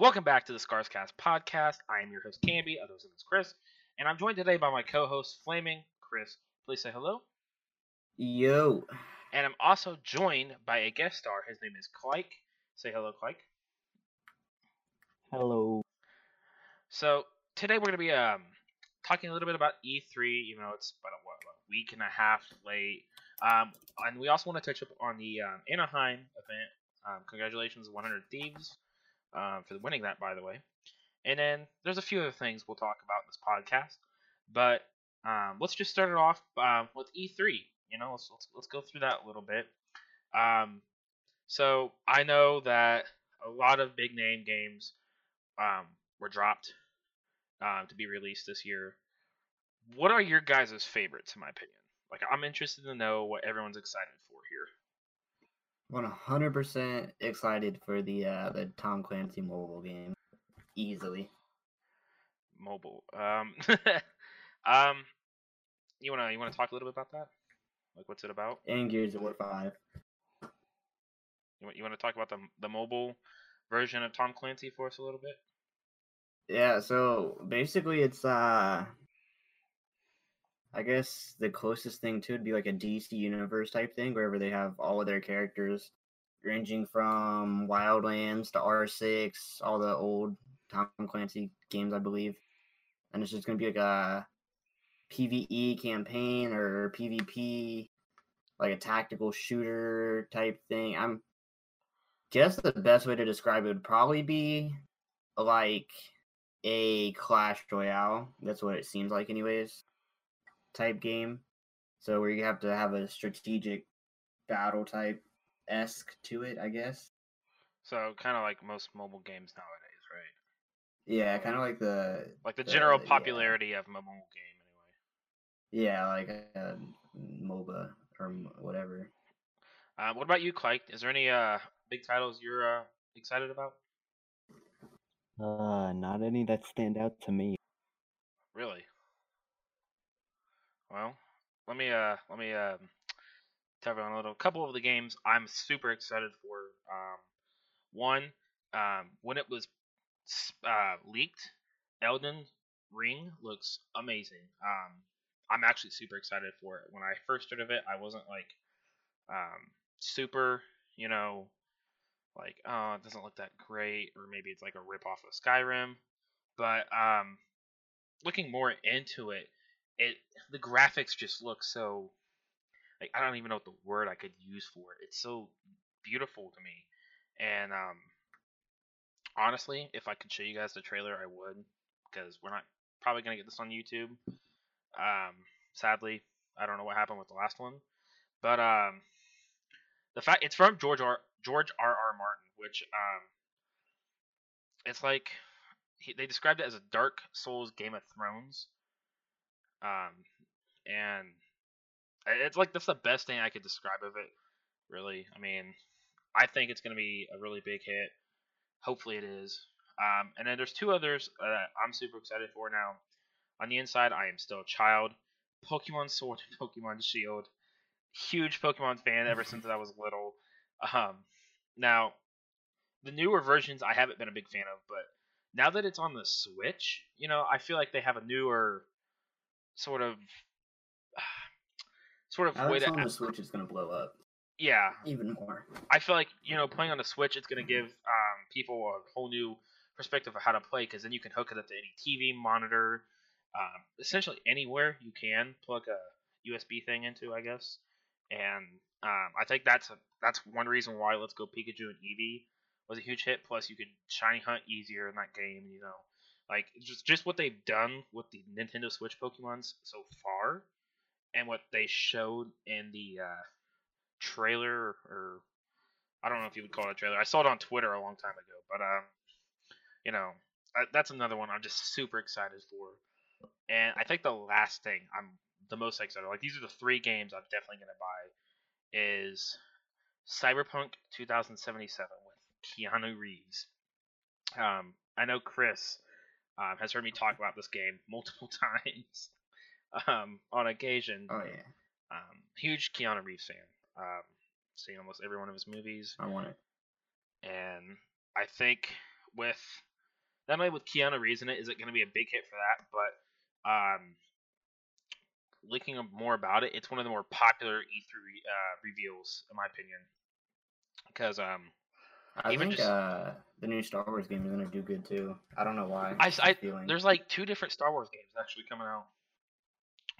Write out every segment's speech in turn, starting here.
Welcome back to the Scarscast podcast. I am your host, Camby, others known as Chris, and I'm joined today by my co-host, Flaming Chris. Please say hello. Yo. And I'm also joined by a guest star. His name is Clyke. Say hello, Clyke. Hello. So today we're going to be um, talking a little bit about E3. You know, it's about a, what, a week and a half late. Um, and we also want to touch up on the um, Anaheim event. Um, congratulations, 100 Thieves, um, for winning that, by the way. And then there's a few other things we'll talk about in this podcast. But um, let's just start it off um, with E3. You know, let's, let's, let's go through that a little bit. Um, so I know that a lot of big name games um, were dropped um, to be released this year. What are your guys' favorites, in my opinion? Like, I'm interested to know what everyone's excited for here. 100% excited for the uh, the Tom Clancy mobile game. Easily. Mobile. Um, um, you wanna you wanna talk a little bit about that? Like, what's it about? And Gears of War 5. You want you want to talk about the the mobile version of Tom Clancy for us a little bit? Yeah, so basically it's uh I guess the closest thing to it would be like a DC universe type thing, wherever they have all of their characters ranging from Wildlands to R6, all the old Tom Clancy games, I believe. And it's just gonna be like a PvE campaign or PvP, like a tactical shooter type thing. I'm guess the best way to describe it would probably be like a Clash Royale. That's what it seems like, anyways. Type game. So where you have to have a strategic battle type esque to it, I guess. So kind of like most mobile games nowadays, right? Yeah, kind of like the Like the general yeah. popularity of mobile game, anyway. yeah, like a MOBA or whatever. Uh, what about you, Clyke? Is there any uh big titles you're uh, excited about? Uh, not any that stand out to me. Really? Well, let me uh let me um tell everyone a little couple of the games I'm super excited for. Um, one, um, when it was uh, leaked, Elden Ring looks amazing. Um, I'm actually super excited for it. When I first heard of it, I wasn't like um super, you know, like oh it doesn't look that great, or maybe it's like a rip off of Skyrim. But um, looking more into it, it the graphics just look so like I don't even know what the word I could use for it. It's so beautiful to me. And um honestly, if I could show you guys the trailer, I would because we're not probably going to get this on YouTube. Um sadly, I don't know what happened with the last one. But um the fact it's from George R. George R. R. Martin, which um it's like he, they described it as a Dark Souls Game of Thrones. Um, and it's like that's the best thing I could describe of it. Really, I mean, I think it's gonna be a really big hit. Hopefully, it is. Um, and then there's two others that I'm super excited for now. On the inside, I am still a child. Pokemon Sword and Pokemon Shield. Huge Pokemon fan ever since I was little. Um, now, the newer versions I haven't been a big fan of, but now that it's on the Switch, you know, I feel like they have a newer sort of sort of way to on the Switch is gonna blow up yeah. even more. I feel like you know playing on the Switch, it's gonna give um, people a whole new perspective of how to play because then you can hook it up to any TV monitor, um, essentially anywhere you can plug a USB thing into, I guess. And um, I think that's a, that's one reason why Let's Go Pikachu and Eevee was a huge hit. Plus, you could shiny hunt easier in that game. You know, like just just what they've done with the Nintendo Switch Pokemon's so far, and what they showed in the uh, trailer or I don't know if you would call it a trailer. I saw it on Twitter a long time ago, but um, you know, I, that's another one I'm just super excited for. And I think the last thing I'm the most excited, like these are the three games I'm definitely gonna buy, is Cyberpunk 2077 with Keanu Reeves. Um, I know Chris um, has heard me talk about this game multiple times um, on occasion. Oh yeah, Um, huge Keanu Reeves fan. Um, seen almost every one of his movies, I want it. and I think with not only with Keanu Reeves in it, is it going to be a big hit for that, but um, looking more about it, it's one of the more popular E3 uh, reveals, in my opinion. Because um, I Even think just- uh, the new Star Wars game is gonna do good too. I don't know why. I, I there's like two different Star Wars games actually coming out.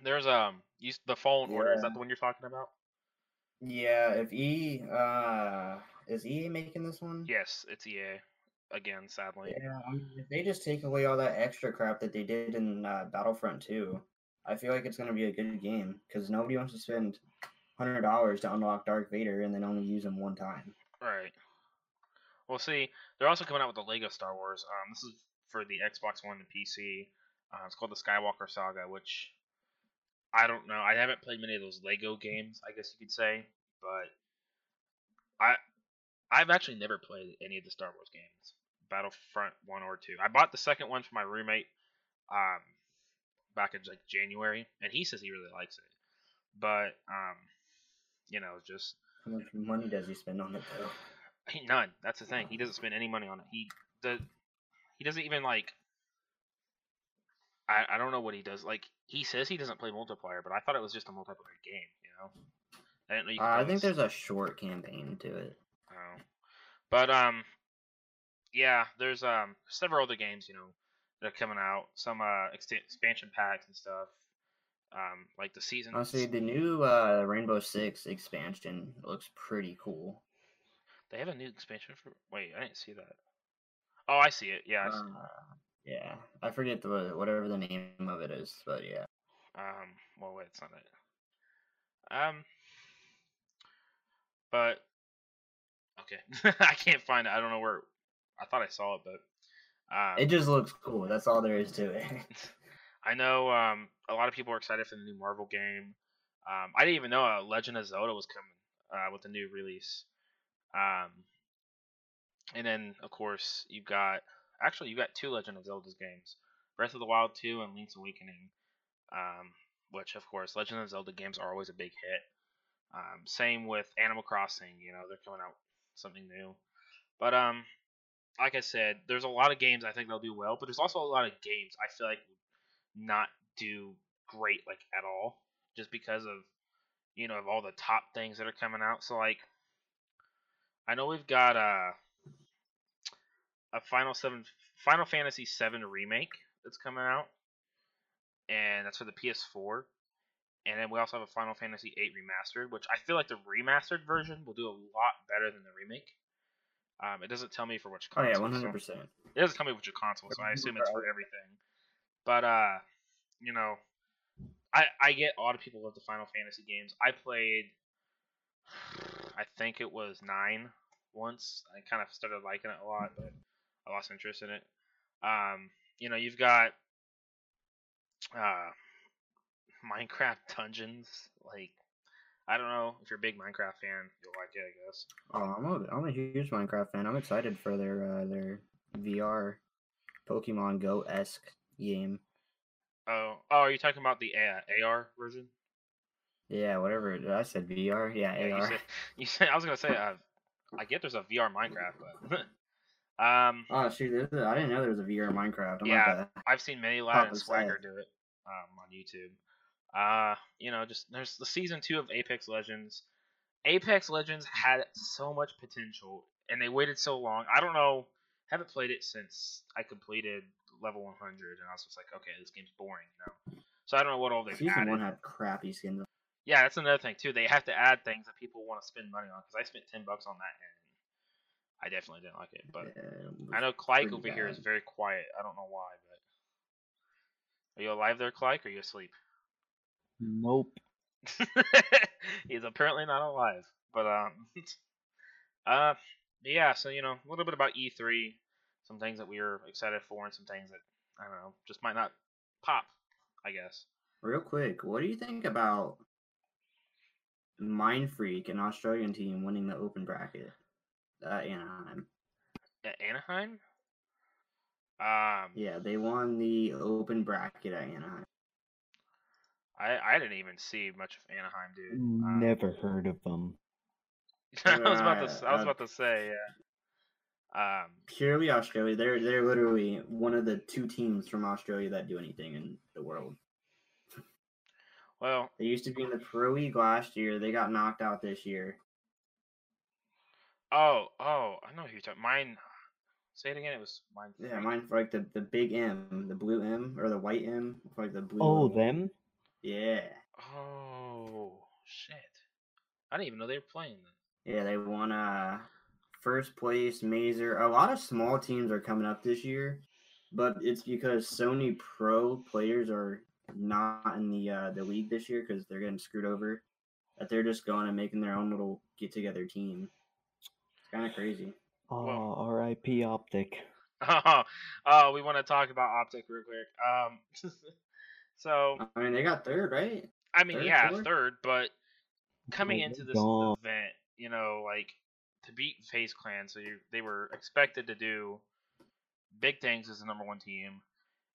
There's um, you, the Fallen Order. Is that the one you're talking about? Yeah, if E uh is EA making this one? Yes, it's EA again. Sadly, Yeah, I mean, if they just take away all that extra crap that they did in uh, Battlefront 2, I feel like it's gonna be a good game because nobody wants to spend hundred dollars to unlock Darth Vader and then only use him one time. right. Well, see, they're also coming out with the Lego Star Wars. Um, this is for the Xbox One and PC. Uh, it's called the Skywalker Saga, which I don't know. I haven't played many of those Lego games, I guess you could say, but I I've actually never played any of the Star Wars games, Battlefront one or two. I bought the second one for my roommate um, back in like January, and he says he really likes it. But um, you know, just How much money does he spend on it though? He, none. That's the thing. He doesn't spend any money on it. He does. He doesn't even like. I I don't know what he does. Like he says he doesn't play multiplayer, but I thought it was just a multiplayer game. You know. I didn't know you. Uh, I think this- there's a short campaign to it. Oh. But um yeah, there's um several other games, you know, that are coming out. Some uh ex- expansion packs and stuff. Um like the season Honestly, the new uh, Rainbow Six expansion looks pretty cool. They have a new expansion for Wait, I didn't see that. Oh, I see it. Yeah. I. Uh, yeah, I forget the whatever the name of it is, but yeah. Um well, wait, it's not it. Um but okay. I can't find it. I don't know where I thought I saw it, but um It just looks cool. That's all there is to it. I know um, a lot of people are excited for the new Marvel game. Um, I didn't even know uh, Legend of Zelda was coming uh, with the new release. Um, and then, of course, you've got actually you've got two Legend of Zelda's games: Breath of the Wild 2 and Link's Awakening. Um, which, of course, Legend of Zelda games are always a big hit. Um, same with Animal Crossing. You know, they're coming out something new. But um, like I said, there's a lot of games I think they'll do well, but there's also a lot of games I feel like not do great like at all just because of you know of all the top things that are coming out so like i know we've got uh, a final 7 final fantasy 7 remake that's coming out and that's for the ps4 and then we also have a final fantasy VIII remastered which i feel like the remastered version will do a lot better than the remake um, it doesn't tell me for which oh console yeah, one hundred percent. it doesn't tell me which console, so I assume it's for everything. But uh, you know, I I get a lot of people love the Final Fantasy games. I played, I think it was nine once. I kind of started liking it a lot, but I lost interest in it. Um, you know, you've got uh, Minecraft Dungeons. Like, I don't know if you're a big Minecraft fan, you'll like it, I guess. Oh, I'm a I'm a huge Minecraft fan. I'm excited for their uh, their VR Pokemon Go esque game. Oh, oh, are you talking about the uh, AR version? Yeah, whatever. it- I said VR. Yeah, Yeah, you AR. said, you said I was gonna say uh, I get there's a VR Minecraft, but um, Oh shoot, there's a, I didn't know there was a VR Minecraft. I'm Yeah. Like I've seen many Lad and is Swagger do it um, on YouTube. Uh, you know, just there's the season two of Apex Legends. Apex Legends had so much potential, and they waited so long. I don't know. Haven't played it since I completed level 100, and I was just like, okay, this game's boring, you know. So I don't know what all they've season added. one had crappy skins. Yeah, that's another thing too. They have to add things that people want to spend money on. Because I spent ten bucks on that, and I definitely didn't like it. But Yeah, it I know Clyke pretty over here is very quiet. I don't know why, but are you alive there, Clyke? Or are you asleep? Nope. He's apparently not alive. But um, uh, yeah. So you know, a little bit about E3, some things that we were excited for, and some things that I don't know, just might not pop. I guess. Real quick, what do you think about Mindfreak, an Australian team, winning the open bracket at Anaheim? At Anaheim. Um, Yeah, they won the open bracket at Anaheim. I I didn't even see much of Anaheim, dude. Um, Never heard of them. I was about to. s- I was about to say, yeah. Um, Purely Australia. They're they're literally one of the two teams from Australia that do anything in the world. Well, They used to be in the Pro League last year. They got knocked out this year. oh, oh, I know who you're talking. Mine. Say it again. It was mine. Yeah, mine for like the, the big M, the blue M or the white M, for like the blue. Oh, little- them? Yeah, Oh shit! I didn't even know they were playing. Then. yeah, they won uh first place. Mazer. A lot of small teams are coming up this year, but it's because Sony Pro players are not in the uh, the league this year because they're getting screwed over. That they're just going and making their own little get together team. It's kind of crazy. Oh, Well- R.I.P. Optic. Oh, oh, we want to talk about Optic real quick. Um, so I mean, they got third, right? I mean, Third, yeah, fourth? third, but coming Oh, into this gone. event, you know, like to beat FaZe Clan, so you they were expected to do big things as the number one team.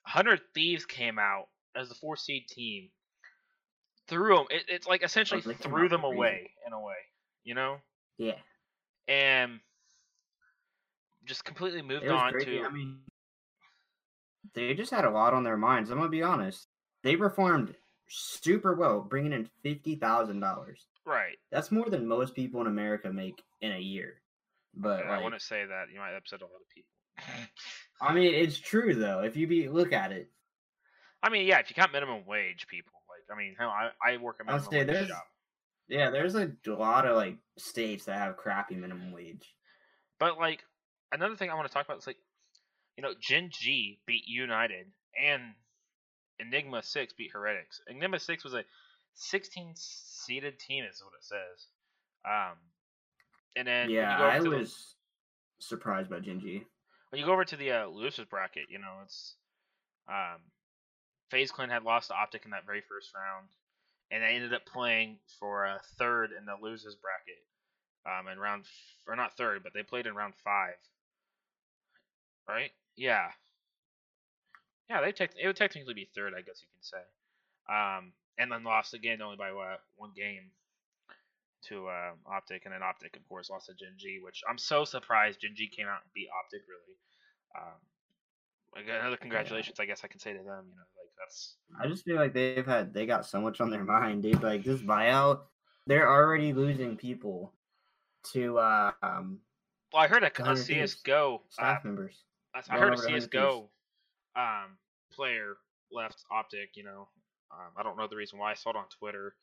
Hundred Thieves came out as the four seed team, threw them. It, it's like essentially came threw them away in a way, you know, Yeah. and just completely moved on crazy. to. I mean, they just had a lot on their minds. I'm gonna be honest. They performed super well, bringing in fifty thousand dollars. right. That's more than most people in America make in a year. But I like, wouldn't say that. You might upset a lot of people. I mean, it's true though. If you be look at it, I mean, yeah, if you count minimum wage people, like, I mean, hell, I, I work a I'll minimum say wage there's- job. yeah, there's a lot of like states that have crappy minimum wage. But like another thing I want to talk about is like, you know, Gen G beat United and Enigma Six beat Heretics. Enigma Six was a 16 seeded team, is what it says. Um, and then yeah, I to the- was surprised by Gen G. when you go over to the uh, losers bracket, you know, it's um, FaZe Clan had lost to Optic in that very first round, and they ended up playing for a third in the losers bracket. Um, in round, f- or not third, but they played in round five. Right? Yeah. Yeah, they tec- it would technically be third, I guess you could say. Um, and then lost again only by what, one game to uh, Optic, and then Optic, of course, lost to Gen G, which I'm so surprised Gen G came out and beat Optic. Really, um, another congratulations, I guess I can say to them. You know, that's I just feel like they've had they got so much on their mind, dude. Like this buyout, they're already losing people to uh, um, well, I heard a, a CS:GO. Uh, staff members. I I heard a over the Hundred CS:GO um, player left Optic. You know, um, I don't know the reason why. I saw it on Twitter.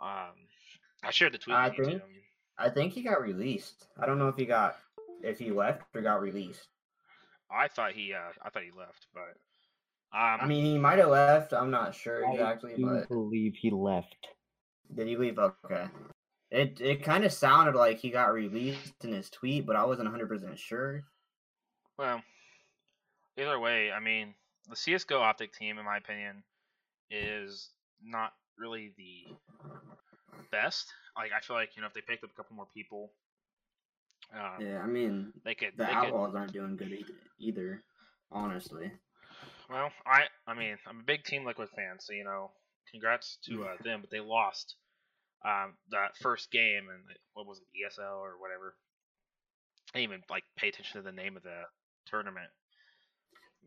Um, I shared the tweet. I too. think- I I think he got released. I don't know if he got if he left or got released. I thought he, uh, I thought he left, but um, I mean, he might have left. I'm not sure I exactly, do but I believe he left. did he leave? Okay. It it kind of sounded like he got released in his tweet, but I wasn't 100 percent sure. Well, either way, I mean, the CS:GO Optic team, in my opinion, is not really the best. Like, I feel like you know if they picked up a couple more people, um, Yeah, I mean, they could. the they could Outlaws aren't doing good. Either, honestly. Well, I, I mean, I'm a big Team Liquid fan, so you know, congrats to uh, them. But they lost um, that first game, and what was it, ESL or whatever. I didn't even like pay attention to the name of the tournament.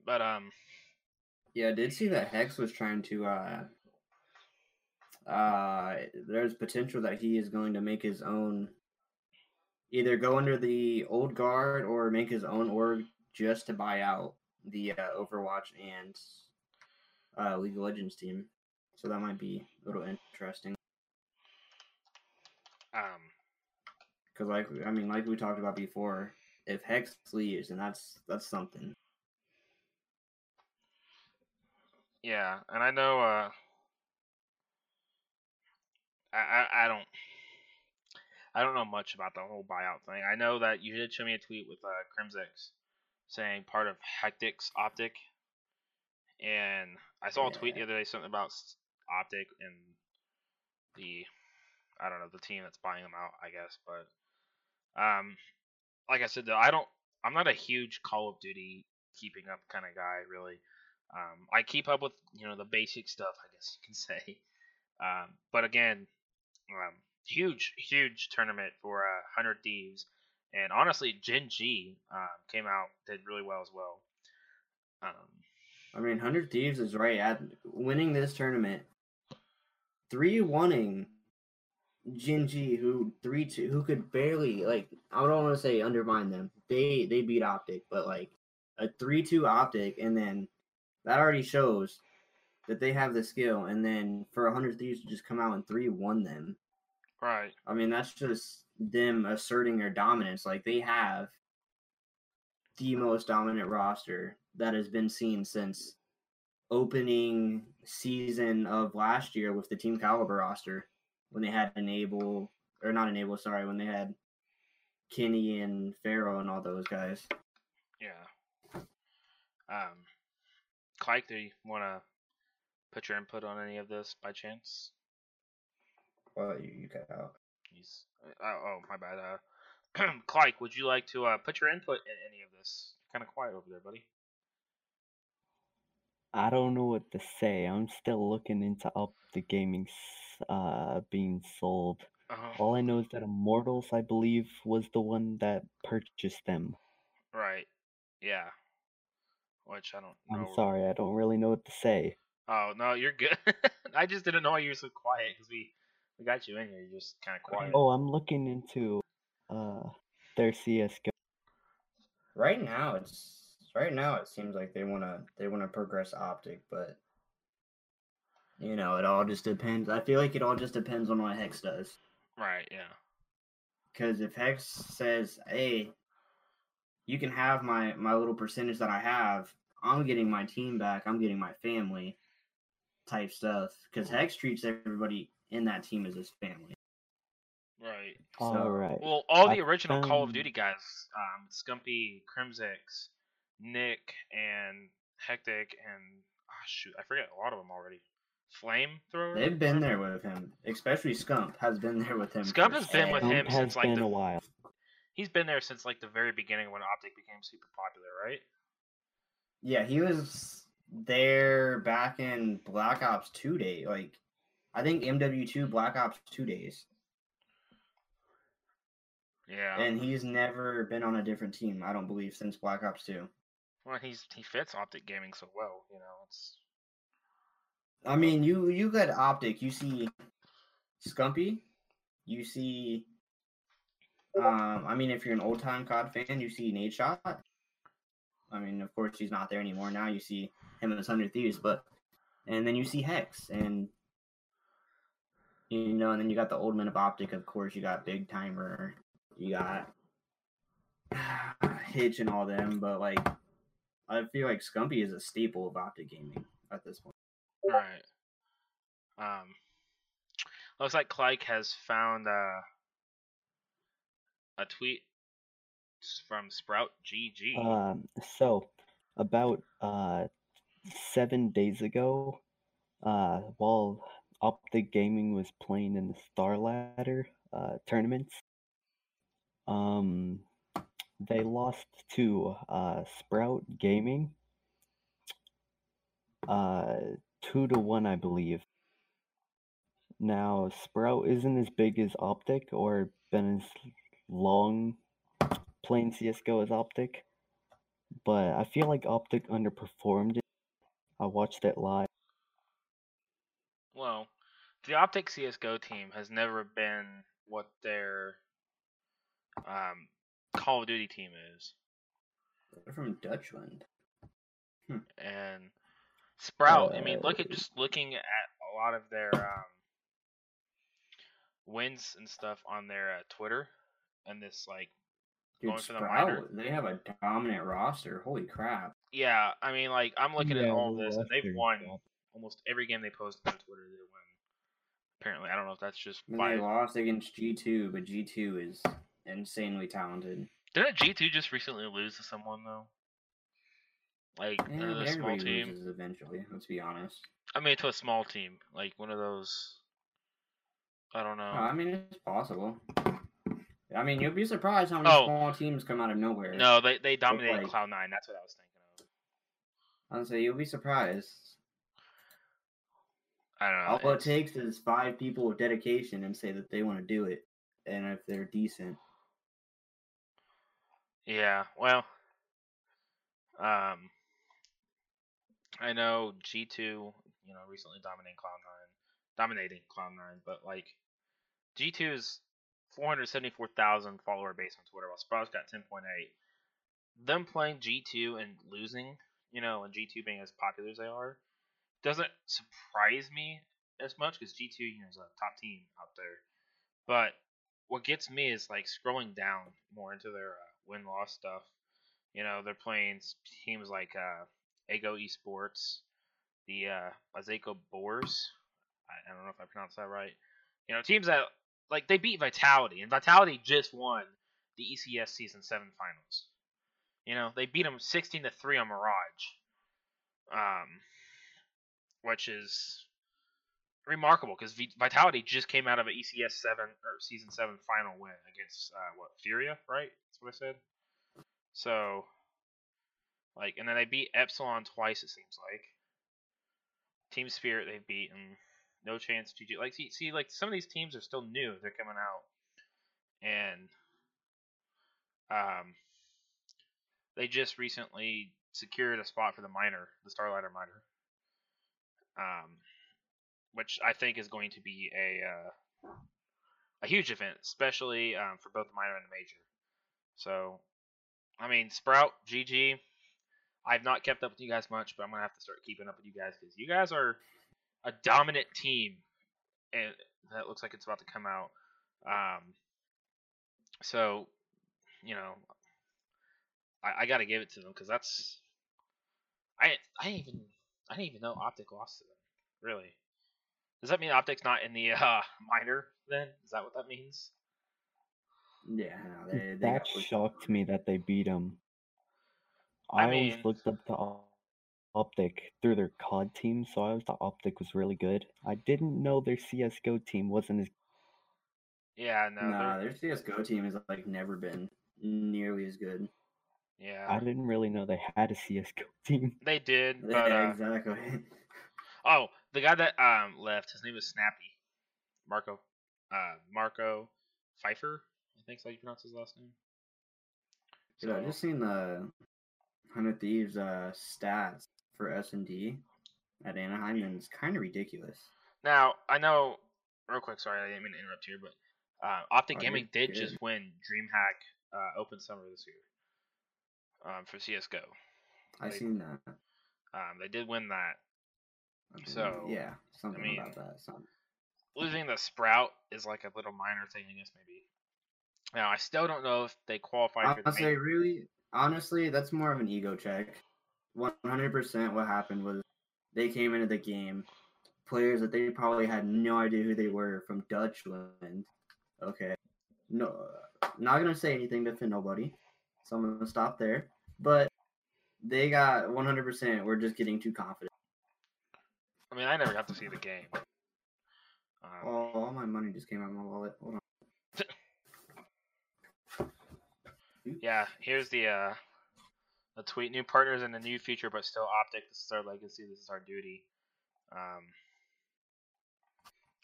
But um, Yeah, I did see that Hex was trying to. uh uh There's potential that he is going to make his own. Either go under the old guard or make his own org just to buy out the uh, Overwatch and uh, League of Legends team. So that might be a little interesting. um, Because, like, I mean, like we talked about before, if Hex leaves, and that's that's something. Yeah, and I know uh I, I I don't I don't know much about the whole buyout thing. I know that you did show me a tweet with uh Crimsix saying part of Hectic's Optic. And I saw a tweet the other day something about Optic and the I don't know, the team that's buying them out, I guess, but um like I said though, I don't I'm not a huge Call of Duty keeping up kind of guy really. Um, I keep up with you know the basic stuff, I guess you can say. Um, but again, um, huge, huge tournament for uh, Hundred Thieves And honestly, Gen G um, came out did really well as well. Um, I mean, Hundred Thieves is right at winning this tournament. Three wanting Gen G, who three two, who could barely like I don't want to say undermine them. They they beat Optic, but like a three two Optic, and then that already shows that they have the skill. And then for Hundred Thieves to just come out and three one them, right. I mean that's just them asserting their dominance. Like they have the most dominant roster that has been seen since opening season of last year with the team caliber roster when they had enable or not enable sorry when they had Kenny and Pharaoh and all those guys. Yeah. Um, Clyke, do you want to put your input on any of this by chance? Well, you, you cut out. Uh, oh my bad. Uh, Clyke, would you like to uh, put your input in any of this? Kind of quiet over there, buddy. I don't know what to say. I'm still looking into up the gaming uh being sold. Uh, All I know is that Immortals, I believe, was the one that purchased them. right. Yeah. Which I don't I'm sorry, I don't really know what to say. Oh no, you're good. I just didn't know why you were so quiet because we we got you in here. You're just kind of quiet. Oh, I'm looking into uh their CS:GO. Right now, it's right now. It seems like they want to they want to progress optic, but you know, it all just depends. I feel like it all just depends on what Hex does. Right. Yeah. Because if Hex says, "Hey, you can have my my little percentage that I have," I'm getting my team back. I'm getting my family, type stuff. Because Hex treats everybody in that team is his family. Right. All right. Well, all the original Call of Duty guys, um, Scumpy, Crimsix, Nick, and Hectic, and ah, shoot, I forget a lot of them already. Flamethrower. They've been there with him, especially Scump has been there with him. Scump has been with so him It since, like, been the- a while. He's been there since like the very beginning when Optic became super popular, right? Yeah, he was there back in Black Ops 2 day. Like, I think MW2 Black Ops 2 days. Yeah. And he's never been on a different team, I don't believe, since Black Ops 2. well, he's he fits Optic Gaming so well, you know. It's I mean, you you got Optic, you see Scumpy, you see um I mean if you're an old time COD fan, you see Nadeshot. I mean, of course he's not there anymore. Now you see him as Hundred Thieves, but and then you see Hex and you know, and then you got the old men of Optic, of course, you got BigTymeR, you got Hitch and all them, but like I feel like Scumpy is a staple of Optic gaming at this point. right. Um, looks like Clyke has found uh, a tweet from Sprout GG. Um, so about uh seven days ago, uh, while Optic Gaming was playing in the Star Ladder uh tournaments, um, they lost to uh Sprout Gaming, uh, two to one, I believe. Now, Sprout isn't as big as Optic or been as long playing CSGO as Optic, but I feel like Optic underperformed. I watched it live. Well, the Optic CS:GO team has never been what their um, Call of Duty team is, They're from Deutschland. and Sprout. I mean, look at Uh, just looking at a lot of their um, wins and stuff on their uh, Twitter, and this like, Dude, Going for the minor. Sprout, they have a dominant roster. Holy crap. yeah. I mean, like I'm looking at all this, and they've won almost every game they post on Twitter. They win. Apparently, I don't know if that's just they lost against G2, but G2 is insanely talented. Didn't G two just recently lose to someone though? Like Yeah, another but small team. loses eventually, let's be honest. I mean, to a small team, like one of those. I don't know. Uh, I mean, it's possible. I mean, you'll be surprised how many Oh. small teams come out of nowhere. no, they they dominated like- Cloud Nine. That's what I was thinking of. Say you'll be surprised. I don't know. All it takes is five people with dedication and say that they want to do it, and if they're decent. Yeah, well, um, I know G two, you know, recently dominating Cloud Nine, dominating Cloud Nine, but like G 2 is four hundred seventy four thousand follower base on Twitter, while Sprout's got ten point eight. Them playing G two and losing, you know, and G two being as popular as they are, doesn't surprise me as much because G two, you know, is a top team out there. But what gets me is like scrolling down more into their uh, win loss stuff. You know, they're playing teams like uh, Ego Esports, the uh, Azeko Boars. I, I don't know if I pronounced that right. You know, teams that like they beat Vitality, and Vitality just won the ECS Season Seven Finals. You know, they beat them sixteen to three on Mirage, um, which is remarkable because Vitality just came out of an ECS seven or season seven final win against uh, what Furia, right? That's what I said. So, like, and then they beat Epsilon twice. It seems like Team Spirit they've beaten. No chance GG. Like, see, see, like some of these teams are still new. They're coming out, and um, they just recently secured a spot for the minor, the Star Ladder minor. Um, which I think is going to be a uh, a huge event, especially um, for both the minor and the major. So, I mean, Sprout, GG. I've not kept up with you guys much, but I'm gonna have to start keeping up with you guys because you guys are a dominant team, and that looks like it's about to come out. Um, so, you know, I, I got to give it to them because that's I I even I didn't even know Optic lost to them. Really. Does that mean Optic's not in the uh, minor then? Is that what that means? Yeah, they, they that got pushed. shocked me that they beat them. I I, always looked up to Optic through their COD team, so I always thought Optic was really good. I didn't know their CS:GO team wasn't as Yeah, no. nah, they're- their CS:GO team has like never been nearly as good. Yeah, I didn't really know they had a CS:GO team. they did, but yeah, uh, exactly. oh, the guy that um left, his name is Snappi, Marco, uh, Marco Pfeiffer. I think is how you pronounce his last name. Dude, I just seen the Hundred Thieves uh, stats for S and D at Anaheim, and it's kind of ridiculous. Now I know, real quick. Sorry, I didn't mean to interrupt here, but uh, Optic Oh, Gaming you're did just win DreamHack uh, Open Summer this year um, for CS:GO. I seen that. Um, they did win that. I believe. So, yeah, something mean, about that. Something. Losing the Sprout is like a little minor thing, I guess maybe. Now I still don't know if they qualify for the main. really, honestly, that's more of an ego check. One hundred percent. What happened was they came into the game, players that they probably had no idea who they were from Deutschland. Okay, no, not gonna say anything to nobody, so I'm gonna stop there. But they got one hundred percent. We're just getting too confident. I mean, I never got to see the game. Um, Oh, all my money just came out of my wallet. Hold on. Yeah, here's the uh the tweet. New partners in the new future, but still optic. This is our legacy. This is our duty. Um,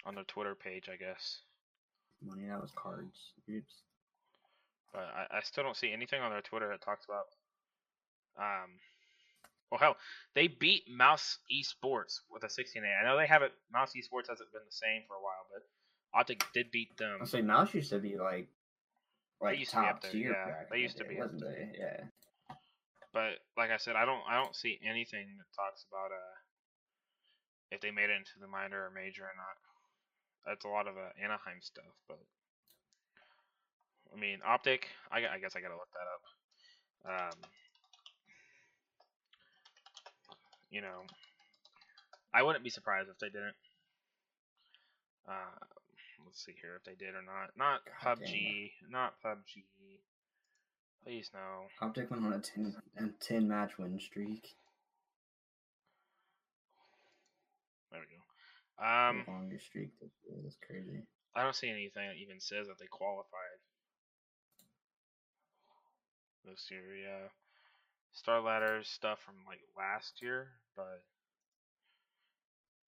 on their Twitter page, I guess. Money that was cards. Oops. But I, I still don't see anything on their Twitter that talks about. Um, well, hell, they beat Mouse Esports with a 16A. I know they haven't. Mouse Esports hasn't been the same for a while, but Optic did beat them. I'll say Mouse used to be like, like used to be up top there, tier. yeah. They used to be wasn't there. they? Yeah. But like I said, I don't I don't see anything that talks about uh if they made it into the minor or major or not. That's a lot of uh, Anaheim stuff, but I mean optic. I, I guess I gotta look that up. Um, you know, I wouldn't be surprised if they didn't. Uh, let's see here if they did or not. Not God PUBG. Not PUBG. Please no. Optic went on a 10, a 10 match win streak. There we go. Um, the longest streak. That's, that's crazy. I don't see anything that even says that they qualified this year. Yeah, Star Ladder stuff from like last year, but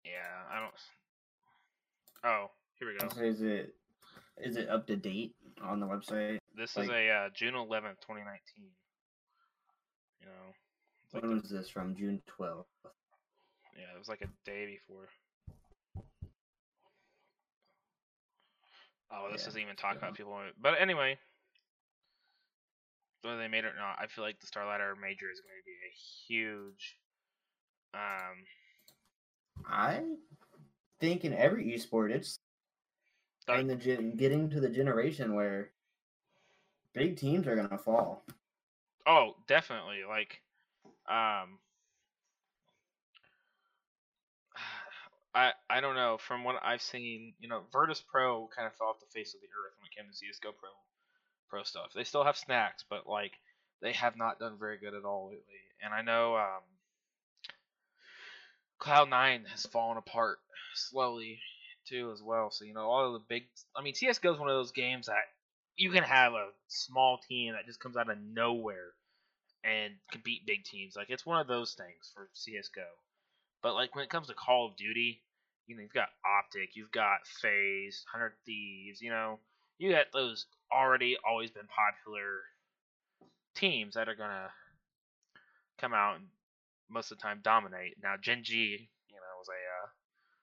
yeah, I don't. Oh, here we go. So is it is it up to date on the website? This is a uh, June eleventh, twenty nineteen. You know, like When the- was this from? June 12th. yeah, it was like a day before. Oh, this Yeah, doesn't even talk about people. But anyway, whether they made it or not, I feel like the Star Ladder Major is going to be a huge. Um, I think in every esport, it's Like- in the gen- getting to the generation where big teams are gonna fall. Oh, definitely. Like, um, I I don't know. From what I've seen, you know, Virtus Pro kind of fell off the face of the earth when it came to CS:GO Pro Pro stuff. They still have Snax, but like they have not done very good at all lately. And I know um, Cloud Nine has fallen apart slowly too as well. So you know, all of the big. I mean, CS:GO is one of those games that you can have a small team that just comes out of nowhere and can beat big teams. Like it's one of those things for CS:GO. But like when it comes to Call of Duty, you know you've got Optic, you've got FaZe, Hundred Thieves. You know you got those already always been popular teams that are gonna come out and most of the time dominate. Now Gen G, you know, was a uh,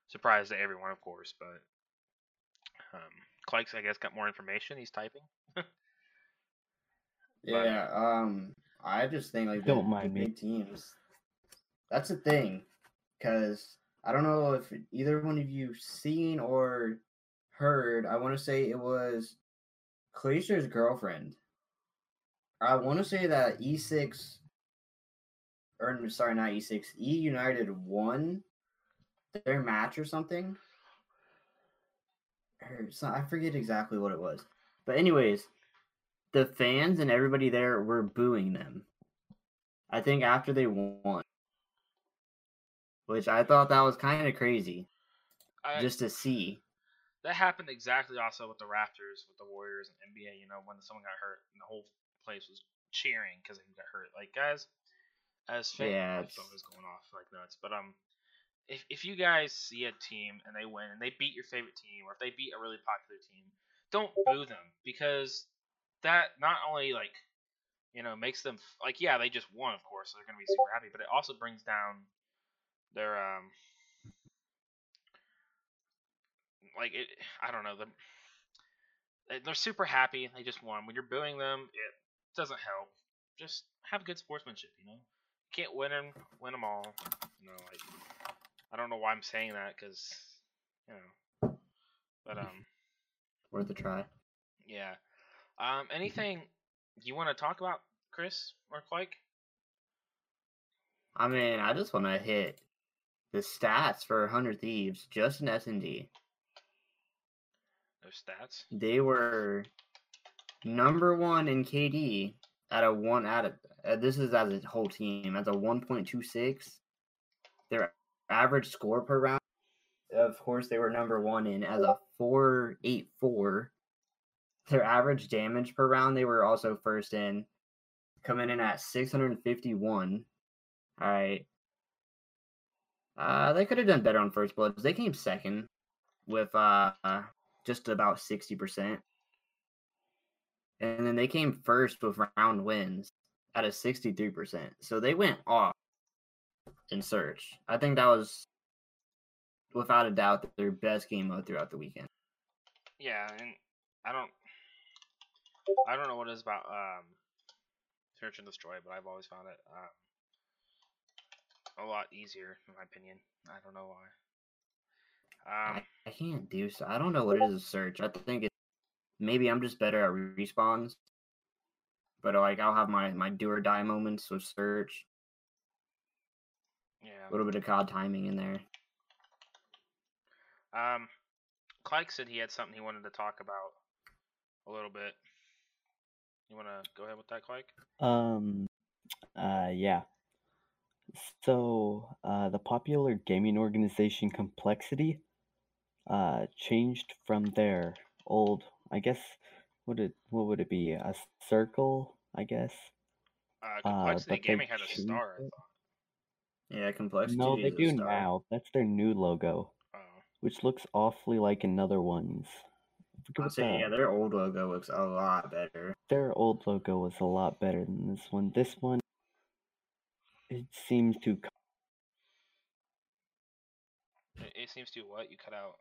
surprise to everyone, of course, but um, Clyke's, I guess, got more information. He's typing. But- Yeah, um, I just think like Don't the, mind the me. big teams. That's the thing, because I don't know if either one of you seen or heard. I want to say it was Glacier's girlfriend. I want to say that E6, or sorry, not E6, E United won their match or something. Or so I forget exactly what it was, but anyways, the fans and everybody there were booing them. I think after they won, which I thought that was kind of crazy I, just to see. That happened exactly also with the Raptors, with the Warriors and NBA. You know, when someone got hurt and the whole place was cheering because he got hurt. Like guys, as fans, Yeah, my phone is going off like nuts. But um, if if you guys see a team and they win and they beat your favorite team, or if they beat a really popular team, don't boo them because that not only like you know makes them like yeah they just won of course so they're gonna be super happy, but it also brings down their um like it I don't know them they're super happy they just won. When you're booing them it doesn't help. Just have good sportsmanship you know? You can't win them win them all you know like I don't know why I'm saying that because you know but um Worth a try. yeah. Um anything you want to talk about Chris or Quake I mean, I just want to hit the stats for 100 Thieves just in S&D. No stats They were number one in KD at a one at a, uh, this is as a whole team as a 1.26. Their average score per round, of course, they were number one in as a 4.84. Their average damage per round, they were also first in, coming in at 651. All right. Uh, they could have done better on first bloods. They came second with uh just about 60%. And then they came first with round wins at a 63%. So they went off in search. I think that was without a doubt their best game mode throughout the weekend. Yeah, and I don't, I don't know what it is about um, search and destroy, but I've always found it um, a lot easier, in my opinion. I don't know why. Um, I, I can't do so. I don't know what it is with search. I think it's maybe I'm just better at respawns. But like I'll have my my do or die moments with search. Yeah. A little bit of COD timing in there. Um, Clyke said he had something he wanted to talk about a little bit. You want to go ahead with that, Clyke? Um, uh, yeah. So, uh, the popular gaming organization Complexity, uh, changed from their old, I guess, what it what would it be? A circle, I guess. Uh, Uh, Complexity but they Gaming had a star. I thought. Yeah, complexity. No, they is a do star. now. That's their new logo, Oh, which looks awfully like another one's. I'll what say, yeah, their old logo looks a lot better. their old logo was a lot better than this one. This one, it seems to. It, it seems to what you cut out.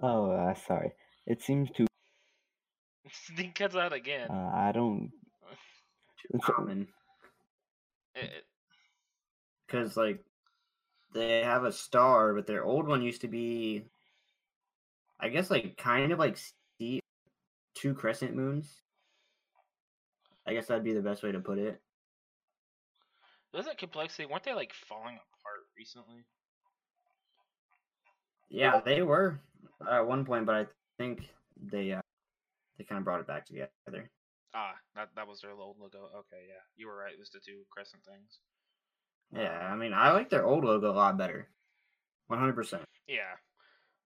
Oh, uh, sorry. It seems to. it cuts out again. Uh, I don't. Too It's- common. It- it- Because, like, they have a star, but their old one used to be, I guess, like, kind of like Steve, two crescent moons. I guess that'd be the best way to put it. doesn't complexity weren't they like falling apart recently? Yeah, they were at one point, but I think they uh, they kind of brought it back together. Ah, that that was their old logo. Okay, yeah, you were right. It was the two crescent things. Yeah, I mean, I like their old logo a lot better. One hundred percent. Yeah.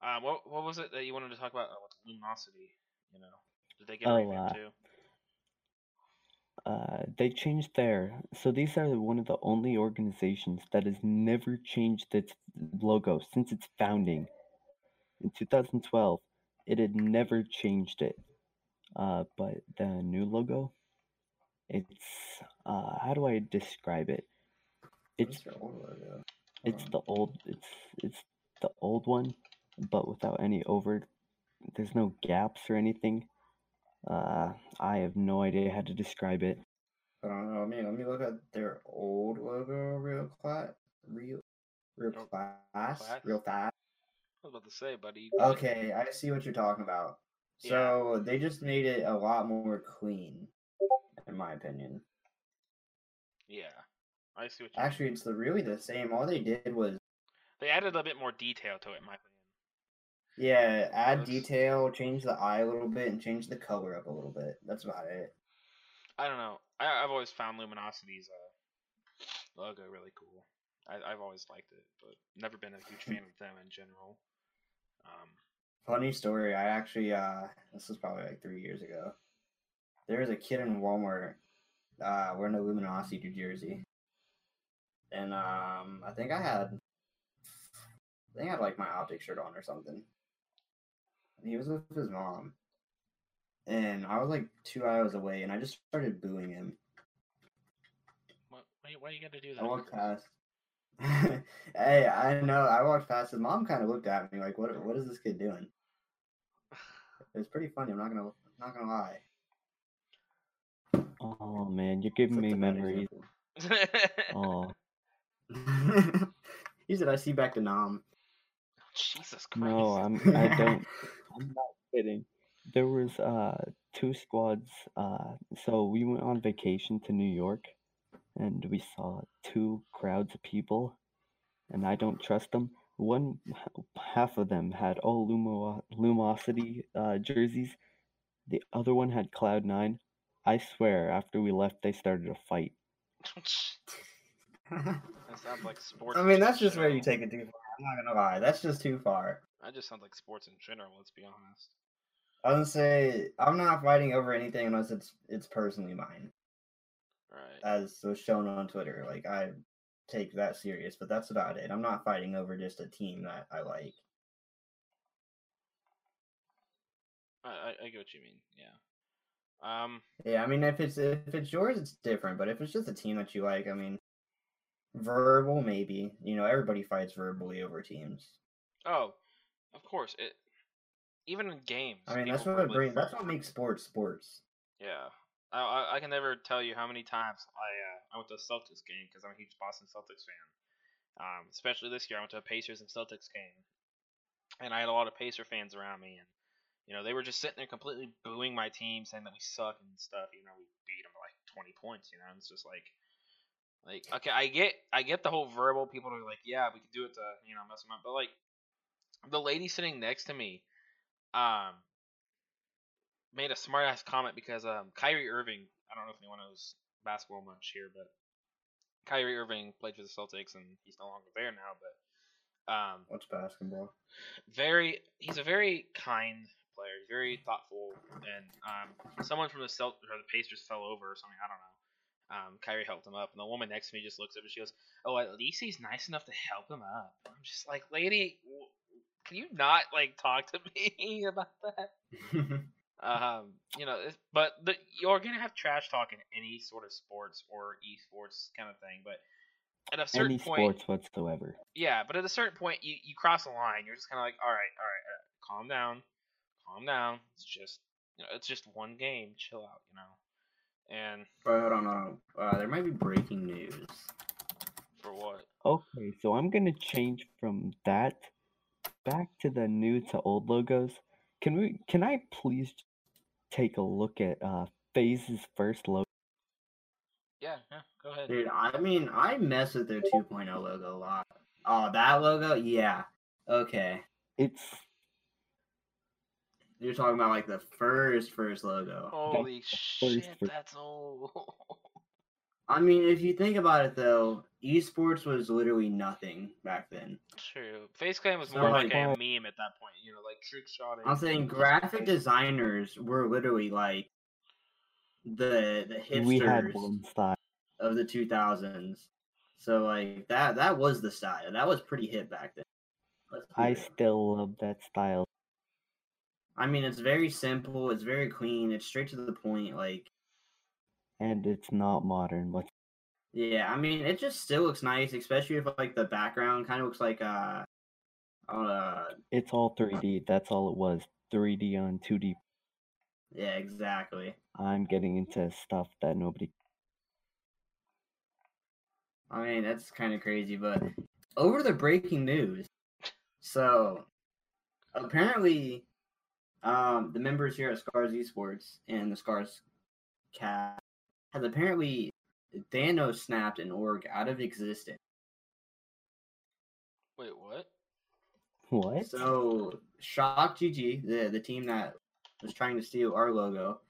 Um, what what was it that you wanted to talk about uh, with luminosity? You know, did they get Oh, a revamp uh, too? Uh, they changed their. So these are one of the only organizations that has never changed its logo since its founding. In 2012, it had never changed it. Uh, but the new logo, it's. Uh, how do I describe it? It's their old logo? it's the old it's it's the old one, but without any over. There's no gaps or anything. Uh, I have no idea how to describe it. I don't know. Let me let me look at their old logo real class, real, real Oh, class, class? real fast. I was about to say, buddy. Okay, I see what you're talking about. Yeah. So they just made it a lot more clean, in my opinion. Yeah, I see what you. mean. Actually, it's the really the same. All they did was They added a bit more detail to it, in my opinion. yeah, add Looks- detail, change the eye a little bit, and change the color up a little bit. That's about it. I don't know. I, I've always found Luminosity's uh, logo really cool. I, I've always liked it, but never been a huge fan of them in general. Um, Funny story. I actually uh this was probably like three years ago. There was a kid in Walmart uh wearing a Luminosity New jersey. And um I think I had I think I had like my optic shirt on or something. And he was with his mom. And I was like two aisles away and I just started booing him. what, why, why you got to do that? I walked past. hey, I know. I walked past. His mom kind of looked at me like, "What? What is this kid doing?" It's pretty funny. I'm not gonna, not gonna lie. Oh man, you're giving Such me memories. Oh he said, "I see back to Nam." Jesus Christ. no, I'm. I don't. I'm not kidding. There was uh two squads. Uh, so we went on vacation to New York, and we saw two crowds of people, and I don't trust them. One half of them had all Lumo Lumosity uh, jerseys. The other one had Cloud9. I swear, after we left, they started a fight. that sounds like sports. I mean, that's just where you take it too far. I'm not gonna lie. That's just too far. That just sounds like sports in general. Let's be honest. I was gonna say I'm not fighting over anything unless it's it's personally mine, Right. as was shown on Twitter. Like I take that serious, but that's about it. I'm not fighting over just a team that I like. I, I, I get what you mean. Yeah. Um. Yeah, I mean, if it's if it's yours, it's different. But if it's just a team that you like, I mean, verbal maybe. You know, everybody fights verbally over teams. Oh, of course. It. Even in games. I mean, that's what brings. That's what makes sports sports. Yeah. I, I, can never tell you how many times I uh, I went to a Celtics game because I'm a huge Boston Celtics fan. Um, especially this year, I went to a Pacers and Celtics game, and I had a lot of Pacer fans around me, and you know they were just sitting there completely booing my team, saying that we suck and stuff. You know, we beat them by like 20 points. You know, it's just like, like okay, I get I get the whole verbal. People are like, yeah, we could do it to you know mess them up, but like the lady sitting next to me, um, made a smart ass comment because um Kyrie Irving, I don't know if anyone knows basketball much here, but Kyrie Irving played for the Celtics and he's no longer there now, but um What's basketball? very he's a very kind player, he's very thoughtful and um someone from the Celt or the Pacers fell over or something, I don't know. Um, Kyrie helped him up, and the woman next to me just looks up and she goes, "Oh, at least he's nice enough to help him up." I'm just like, "Lady, w- can you not like talk to me about that? Um, you know, but the, you're gonna have trash talk in any sort of sports or esports kind of thing. But at a certain Any point, sports whatsoever. yeah, but at a certain point, you, you cross the line. You're just kind of like, all right, all right, all right, calm down, calm down. It's just, you know, it's just one game. Chill out, you know. And But hold on, hold on. Uh, there might be breaking news. for what? Okay, so I'm gonna change from that back to the new to old logos. Can we? Can I please take a look at uh FaZe's first logo? Yeah, yeah. Go ahead. Dude, I mean, I mess with their 2.0 logo a lot. Oh, that logo? Yeah. Okay. It's You're talking about like the first, first logo. Holy the first shit, that's old. I mean, if you think about it though, esports was literally nothing back then. True. FaZe Clan was So, more like like- a meme at that point. You know, like trick shotting. I'm saying graphic designers were literally like the the hipsters we had style. of the 2000s. So like that that was the style. That was pretty hip back then. I real. still love that style. I mean, it's very simple. It's very clean. It's straight to the point. Like, and it's not modern. But yeah, I mean, it just still looks nice, especially if like the background kind of looks like uh, uh, it's all 3D. That's all it was. 3D on 2D. yeah, exactly. I'm getting into stuff that nobody. I mean, that's kind of crazy, but over the breaking news. So, apparently, um, the members here at Scars Esports and the Scars Cast has apparently Thanos snapped an org out of existence. Wait, what? What? So, Shock GG, the the team that was trying to steal our logo,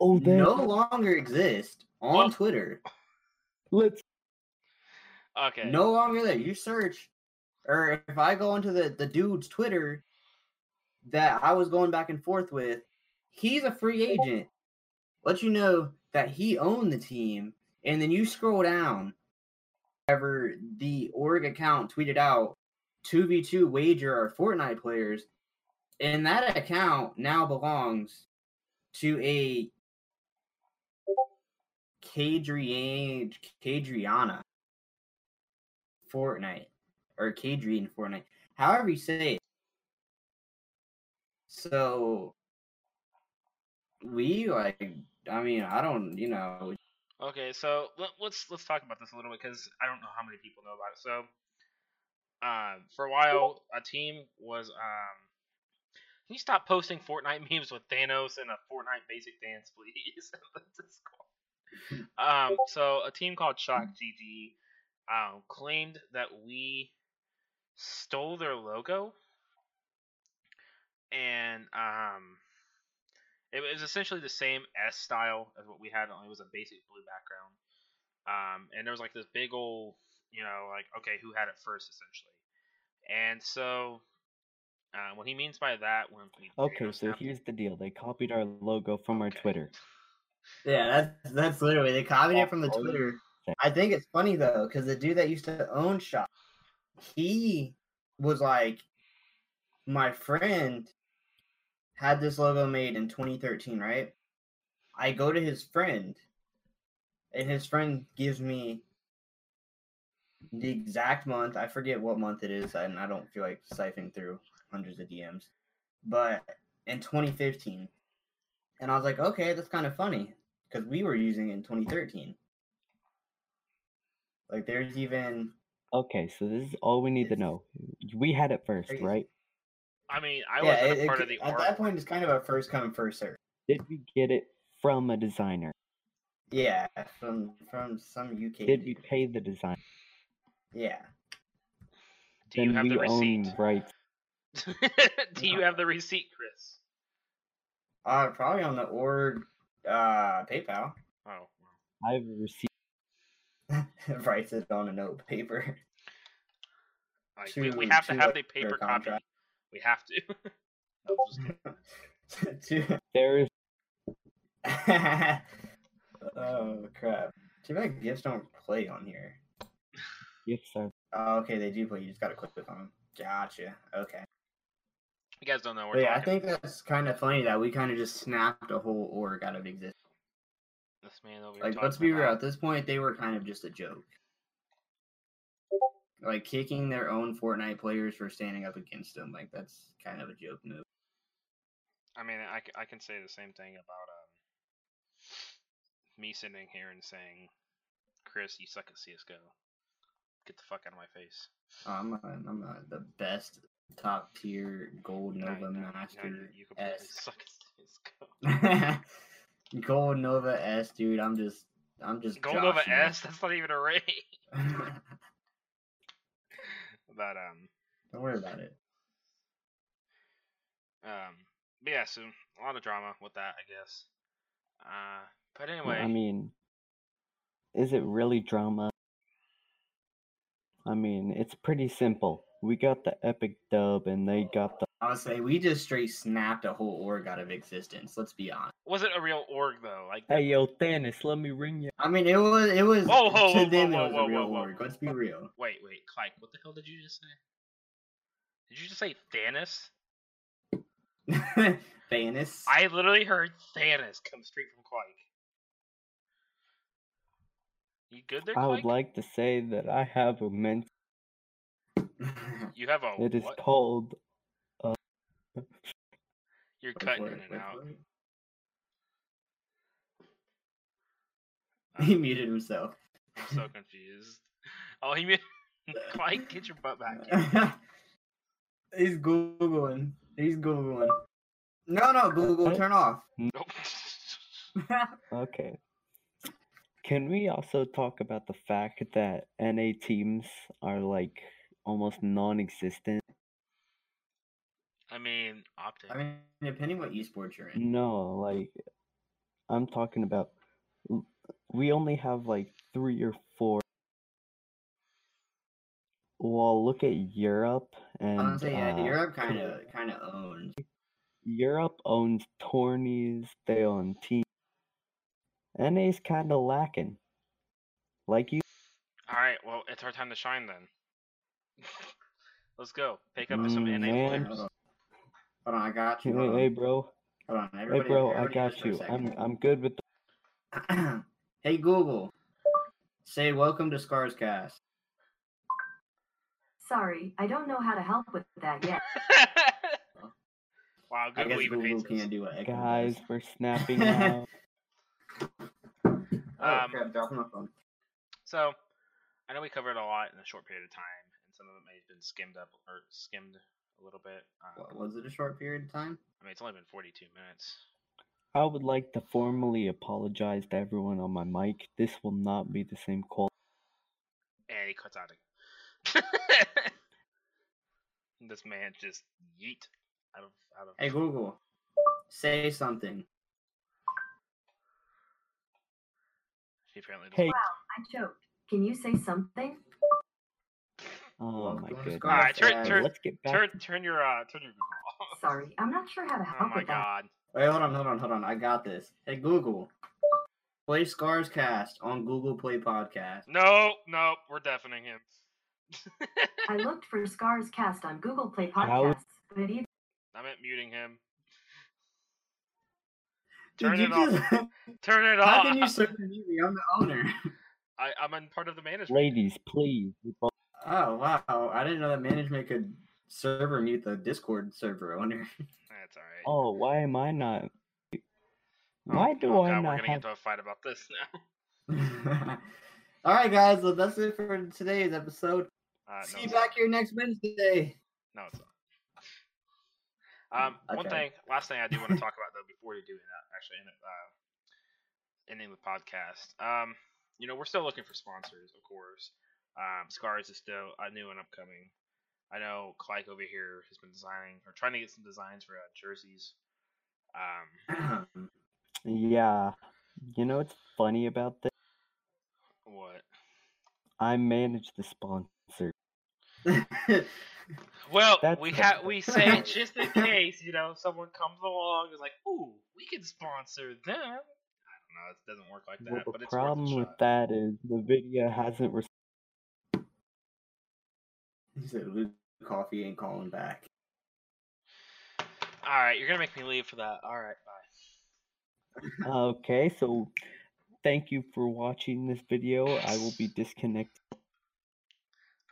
oh, there. no longer exist on What? Twitter. Let's. Okay. No longer there. You search, or if I go into the the dude's Twitter that I was going back and forth with, he's a free agent. Let you know that he owned the team, and then you scroll down. Whenever the org account tweeted out, two v two wager our Fortnite players, and that account now belongs to a Kadrian Kadriana Fortnite or Kadrian Fortnite, however you say it. So we like, I mean, I don't, you know, Okay, so let, let's let's talk about this a little bit because I don't know how many people know about it. So, um, for a while, a team was um. Can you stop posting Fortnite memes with Thanos and a Fortnite basic dance, please? Um, so a team called Shock GG um, claimed that we stole their logo, and um, it was essentially the same S style as what we had, only it was a basic blue background. Um, and there was like this big old, you know, like okay, who had it first, essentially. And so, uh, what he means by that, when we Okay, so here's the deal. They copied our logo from our Twitter. yeah, that's that's literally they copied it from the Twitter. I think it's funny though, because the dude that used to own Shock, he was like, my friend had this logo made in 2013, right? I go to his friend, and his friend gives me the exact month. I forget what month it is, and I don't feel like siphoning through hundreds of DMs. But in 2015, and I was like, okay, that's kind of funny because we were using it in 2013. Like, there's even Okay, so this is all we need to know. We had it first, right? I mean, I yeah. wasn't it- a it part c- of the at art. that point, it's kind of a first come first serve. Did we get it from a designer? Yeah, from from some UK. Did we pay the designer? Yeah. Do you have we the own receipt? rights. Do you have the receipt, Chris? Uh, probably on the org uh PayPal. Oh. I have a receipt. Writes it on a note paper. Like, we, we have to to, have like, the their paper copy. Contract. We have to. No, I'm just kidding. Too- There is oh crap! Too bad gifts don't play on here. gifts are Oh, okay, they do play. You just gotta click on them. Gotcha. Okay. You guys don't know. We're But yeah, I think that's kind of funny that we kind of just snapped a whole org out of existence. this man over. Like, let's talking be real. At this point, they were kind of just a joke. Like kicking their own Fortnite players for standing up against them. Like that's kind of a joke move. I mean, I, I can say the same thing about um me sitting here and saying, Chris, you suck at CS:GO. Get the fuck out of my face. I'm not, I'm not the best top tier gold No, Nova no, no, master you, you completely S. suck at CS:GO. gold Nova S, dude. I'm just, I'm just. Gold Nova. S. That's not even a raid. but um Don't worry about it. um. But yeah, so a lot of drama with that, I guess. Uh, but Well, anyway, I mean, is it really drama? I mean, it's pretty simple. We got the epic dub, and they got the. I would say we just straight snapped a whole org out of existence. Let's be honest. was it a real org though? Like, Hey yo, Thanos, let me ring you. I mean, it was, it was Whoa, whoa, to whoa, them whoa, it was whoa, a real whoa, whoa, org. whoa. Let's be real. wait, wait, Clyde, what the hell did you just say? Did you just say Thanos? Thanos. I literally heard Thanos come straight from Clyde. You good there, I would Clyde? like to say that I have a ment. You have a It is what? called. You're cutting for in it, and out. for. Um, He muted himself. I'm so confused. Oh, he made Clyde, get your butt back. He's googling. He's googling. No, no, Google, turn off. Nope. Okay. Can we also talk about the fact that NA teams are like almost non-existent? I mean, optic. I mean, depending what esports you're in. No, like I'm talking about. We only have like three or four. Well, look at Europe and I'm saying, yeah, uh, Europe kind of kind of owns. Europe owns tourneys. They own teams. NA's kind of lacking. Like you. All right, well, it's our time to shine then. Let's go. Pick up some Mm, NA man. players. Hold on. I got you. Hold on. hey, bro. Hold on, Hey, everybody, bro. I got just for a you. I'm. I'm good with. The- hey Google, say welcome to Scarscast. Sorry, I don't know how to help with that yet. wow, I Google guess even Google can't do what Echo Guys, does. we're snapping out. Oh, Um, crap, dropping my phone. So, I know we covered a lot in a short period of time, and some of it may have been skimmed up or skimmed a little bit. Um, What, was it a short period of time? I mean, it's only been 42 minutes. I would like to formally apologize to everyone on my mic. This will not be the same quality. And he cuts out again. this man just yeet out of out of. Hey Google, say something. He apparently Hey. doesn't. I choked. Can you say something? Oh my to goodness. Alright, turn- turn- let's get back. Turn turn your uh turn your Google off. Sorry, I'm not sure how to Oh help my with that. god. Wait, hold on, hold on, hold on. I got this. Hey Google, play Scars Cast on Google Play Podcast. No, no, we're deafening him. I looked for Scars Cast on Google Play How- Podcasts, but either I meant muting him. Did Turn you it off. just- Turn it How can you serve mute me? I'm the owner. I, I'm in part of the management. Ladies, please. Oh wow! I didn't know that management could server mute the Discord server owner. That's alright. Oh, why am I not? Oh, Why do oh I not We're gonna have? get into a fight about this now. All right, guys. Well, that's it for today's episode. Uh, no, See you back here next Wednesday. No, it's not. Um, one thing, last thing I do want to talk about though, before we do that, actually, end it, uh, ending the podcast. Um, you know, we're still looking for sponsors, of course. Um, Scars is still uh, new and upcoming. I know Clyke over here has been designing or trying to get some designs for uh, jerseys. Um, Yeah. You know what's funny about this? what? I manage the sponsor. Well, That's we the- have we say just in case you know someone comes along and is like, "Ooh, we can sponsor them." I don't know. It doesn't work like that, Well, but the it's problem with shot. that is the video hasn't. Re- He said, "Luke, coffee ain't calling back. All right, you're gonna make me leave for that. All right, bye. Okay, so thank you for watching this video. I will be disconnected.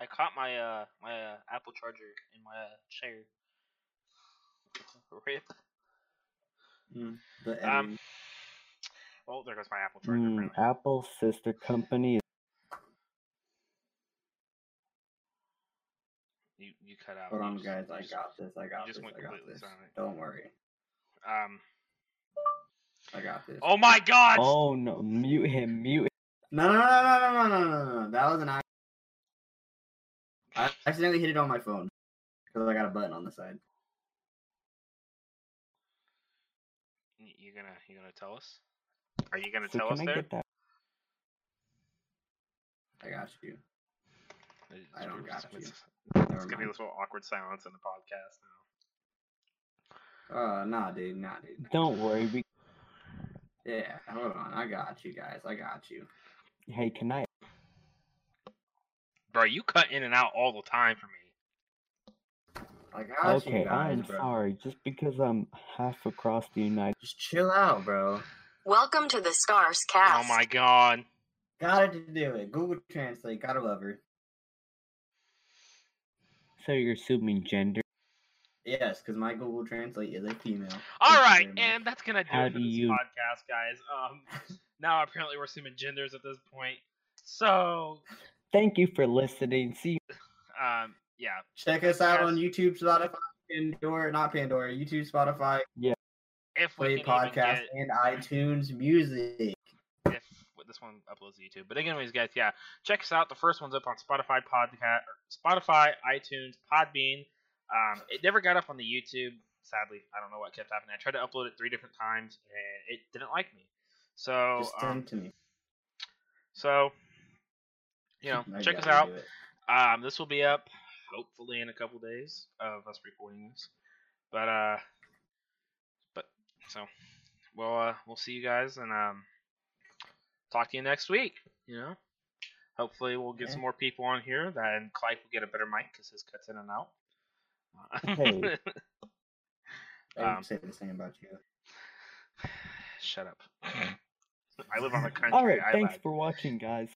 I caught my uh my uh, Apple charger in my uh, chair. Rip. Mm, the um. Oh, there goes my Apple charger. Mm, Apple sister company. You you cut out. Hold on, guys. I got this. I got you just this. Went I got this. Don't worry. Um. I got this. Oh my God! Oh no! Mute him. Mute. Him. No no no no no no no no! That was an ac- I accidentally hit it on my phone because I got a button on the side. Y- You gonna you gonna tell us? Are you gonna So tell can us I there? get that? I got you. I don't it's- got you. It's, Never it's gonna be mind. this little awkward silence in the podcast now. Uh, nah, dude, nah, dude. Don't worry. We Yeah, hold on. I got you guys. I got you. hey, can I? Bro, you cut in and out all the time for me. I got Okay, you guys, I'm bro. sorry. Just because I'm half across the United. Just chill out, bro. Welcome to the Scars cast. Oh my god. Got to do it. Google Translate. Gotta love her. So you're assuming gender? Yes, because my Google Translate is a female. All Thank you right, very much. and that's gonna do How it for do this you- podcast, guys. Um, now apparently we're assuming genders at this point. So, Thank you for listening. See. um, yeah, check us out Yes. on YouTube, Spotify, Pandora, not Pandora, YouTube, Spotify, Yeah. if we Play Podcast, get and iTunes Music. if this one uploads to YouTube. But anyways, guys, yeah, check us out. The first one's up on Spotify, podcast, Spotify, iTunes, Podbean. Um, it never got up on the YouTube. Sadly, I don't know what kept happening. I tried to upload it three different times, and it didn't like me. So, Just um, to me. so you know, I check us out. Um, this will be up hopefully in a couple days of us recording this. But uh, but so we'll uh, we'll see you guys and um, talk to you next week. You know, hopefully we'll get some more people on here. Then Clyde will get a better mic because his cuts in and out. Hey. I Um, would say the same about you. Shut up. I live on the country. All right. Thanks lag. for watching, guys.